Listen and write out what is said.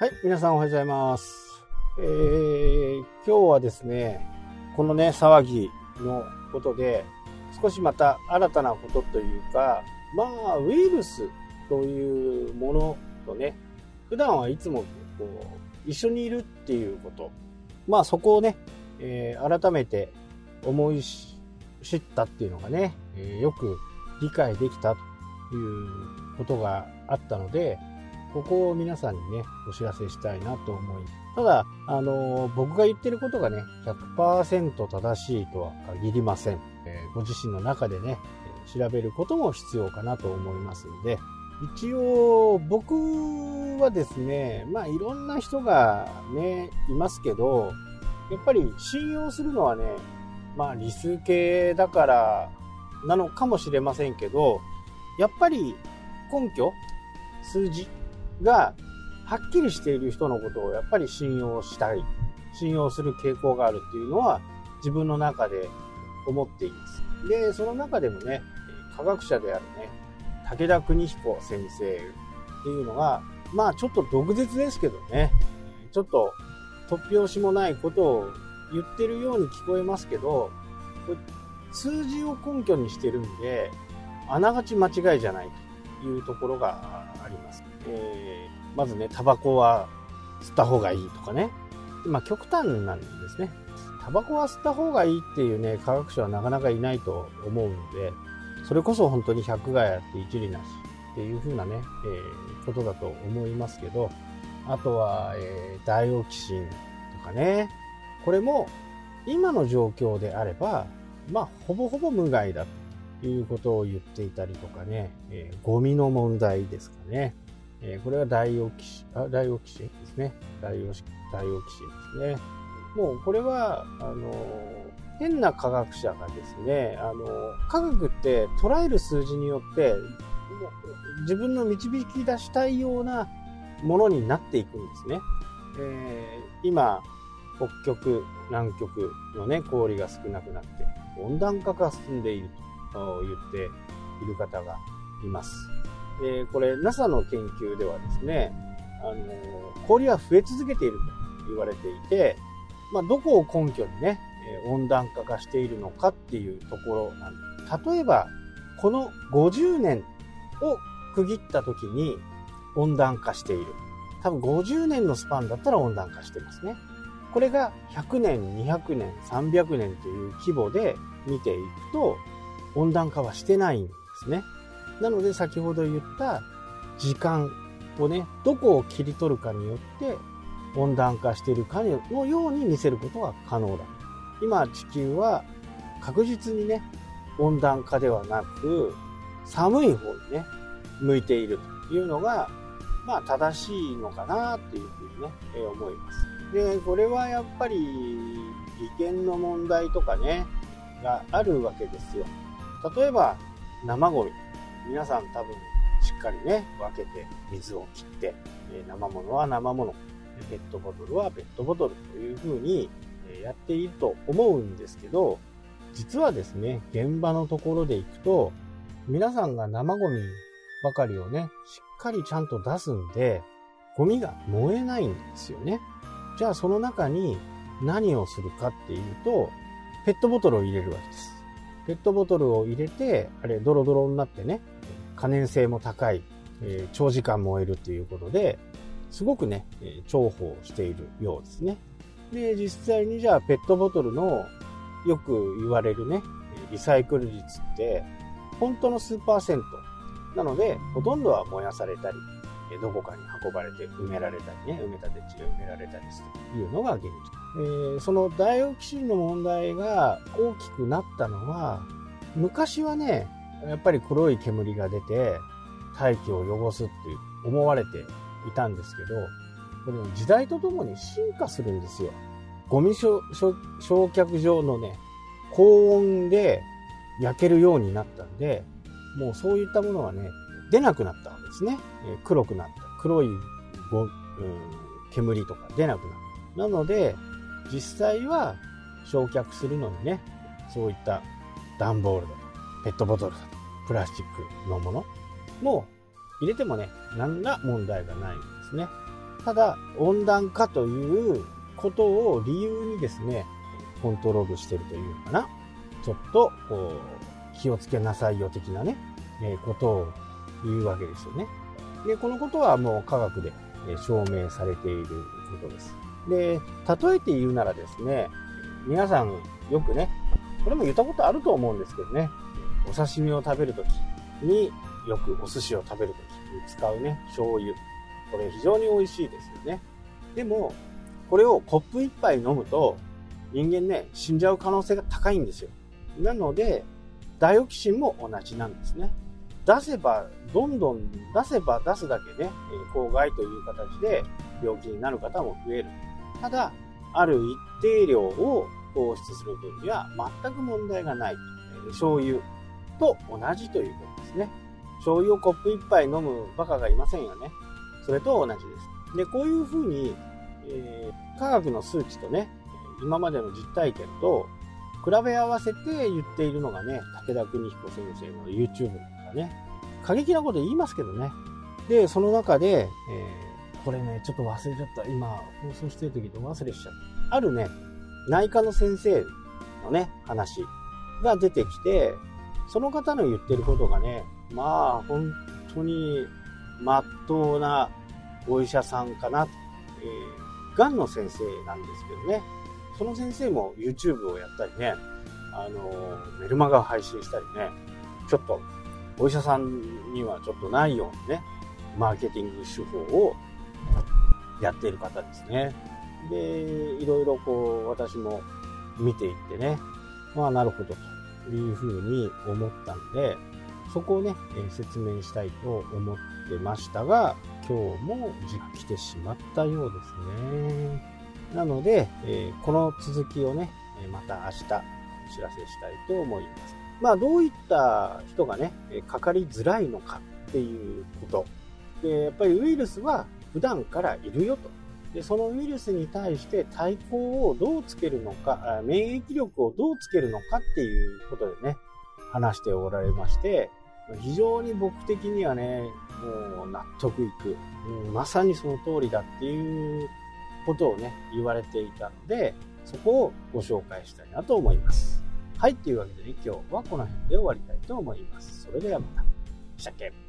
はい、皆さんおはようございます。えー、今日はですね、このね、騒ぎのことで、少しまた新たなことというか、まあ、ウイルスというものとね、普段はいつもこう一緒にいるっていうこと、まあそこをね、えー改めて思い知ったっていうのがね、えーよく理解できたということがあったので、ここを皆さんにね、お知らせしたいなと思います。ただ、あの僕が言ってることがね、100%正しいとは限りません。えーご自身の中でね、調べることも必要かなと思いますので、一応、僕はですね、まあいろんな人がね、いますけど、やっぱり信用するのはね、まあ理数系だからなのかもしれませんけど、やっぱり根拠、数字がはっきりしている人のことをやっぱり信用したい、信用する傾向があるっていうのは自分の中で思っています。で、その中でもね、科学者であるね、武田邦彦先生っていうのが、まあちょっと毒舌ですけどね、ちょっと突拍子もないことを言ってるように聞こえますけど、これ数字を根拠にしてるんで、あながち間違いじゃないというところがあります。えーまずね、タバコは吸った方がいいとかね。まあ極端なんですね。タバコは吸った方がいいっていうね、科学者はなかなかいないと思うんで、それこそ本当に百害あって一理なしっていう風なね、えーことだと思いますけど、あとは、えーダイオキシンとかね、これも今の状況であれば、まあ、ほぼほぼ無害だということを言っていたりとかね、えーゴミの問題ですかね。えーこれはダイオキシあダイオキシンですね。ダイオシダイオキシンですね。もうこれは、あの変な科学者がですね、あの科学って捉える数字によって、自分の導き出したいようなものになっていくんですね。えー今、北極、南極のね、氷が少なくなって、温暖化が進んでいると言っている方がいます。でこれ NASA の研究ではですね、あの氷は増え続けていると言われていて、まあ、どこを根拠にね、え温暖化がしているのかっていうところなんです。例えば、この50年を区切った時に温暖化している。多分50年のスパンだったら温暖化してますね。これが100年、200年、300年という規模で見ていくと温暖化はしてないんですね。なので先ほど言った時間をね、どこを切り取るかによって温暖化しているかのように見せることが可能だ。今地球は確実にね、温暖化ではなく寒い方にね、向いているというのが、まあ正しいのかなっていうふうにね、え思います。で、これはやっぱり利権の問題とかね、があるわけですよ。例えば生ゴミ。皆さん多分しっかりね、分けて水を切って、えー生物は生物、ペットボトルはペットボトルというふうにえーやっていると思うんですけど、実はですね、現場のところで行くと、皆さんが生ゴミばかりをね、しっかりちゃんと出すんで、ゴミが燃えないんですよね。じゃあその中に何をするかっていうと、ペットボトルを入れるわけです。ペットボトルを入れて、あれ、ドロドロになってね、可燃性も高い、えー長時間燃えるということで、すごくね、え重宝しているようですね。で、実際にじゃあペットボトルのよく言われるね、リサイクル率って、本当の数パーセント。なので、ほとんどは燃やされたり、どこかに運ばれて埋められたりね、埋め立て地で埋められたりするというのが現状。えーそのダイオキシンの問題が大きくなったのは、昔はね、やっぱり黒い煙が出て、大気を汚すって思われていたんですけど、これ時代とともに進化するんですよ。ゴミ焼焼焼却場のね、高温で焼けるようになったんで、もうそういったものはね、出なくなったわけですね。えー黒くなった。黒いご、うん、煙とか出なくなった。なので、実際は焼却するのにね、そういった段ボールだと、ペットボトルだと、プラスチックのものも入れてもね、何ら問題がないんですね。ただ、温暖化ということを理由にですね、コントロールしてるというのかな。ちょっと、こう、気をつけなさいよ的なね、えー、ことを言うわけですよね。で、このことはもう科学で証明されていることです。で、例えて言うならですね、皆さんよくね、これも言ったことあると思うんですけどね、お刺身を食べるときによくお寿司を食べるときに使うね、醤油。これ非常に美味しいですよね。でも、これをコップ一杯飲むと、人間ね、死んじゃう可能性が高いんですよ。なので、ダイオキシンも同じなんですね。出せば、どんどん出せば出すだけね、公害という形で病気になる方も増える。ただ、ある一定量を放出する分には全く問題がない。醤油と同じということですね。醤油をコップ一杯飲むバカがいませんよね。それと同じです。で、こういうふうに、えー、科学の数値とね、今までの実体験と比べ合わせて言っているのがね、武田邦彦先生の YouTube とかね、過激なこと言いますけどね。で、その中で、え、これね、ちょっと忘れちゃった。今、放送してる時ど忘れしちゃった。あるね、内科の先生のね、話が出てきて、その方の言ってることがね、まあ、本当に、まっとうなお医者さんかな。えー、がんの先生なんですけどね。その先生も YouTube をやったりね、あの、メルマガを配信したりね、ちょっと、お医者さんにはちょっとないようなね、マーケティング手法をやっている方ですね。で、いろいろこう、私も見ていってね、まあ、なるほどというふうに思ったんで、そこをね、え説明したいと思ってましたが、今日も時が来てしまったようですね。なので、えー、この続きをね、また明日お知らせしたいと思います。まあ、どういった人がね、かかりづらいのかっていうこと。で、やっぱりウイルスは普段からいるよと。で、そのウイルスに対して対抗をどうつけるのか、免疫力をどうつけるのかっていうことでね、話しておられまして、非常に僕的にはね、もう納得いく。うんまさにその通りだっていうことをね、言われていたので、そこをご紹介したいなと思います。はい、というわけでね、今日はこの辺で終わりたいと思います。それではまた。したっけ？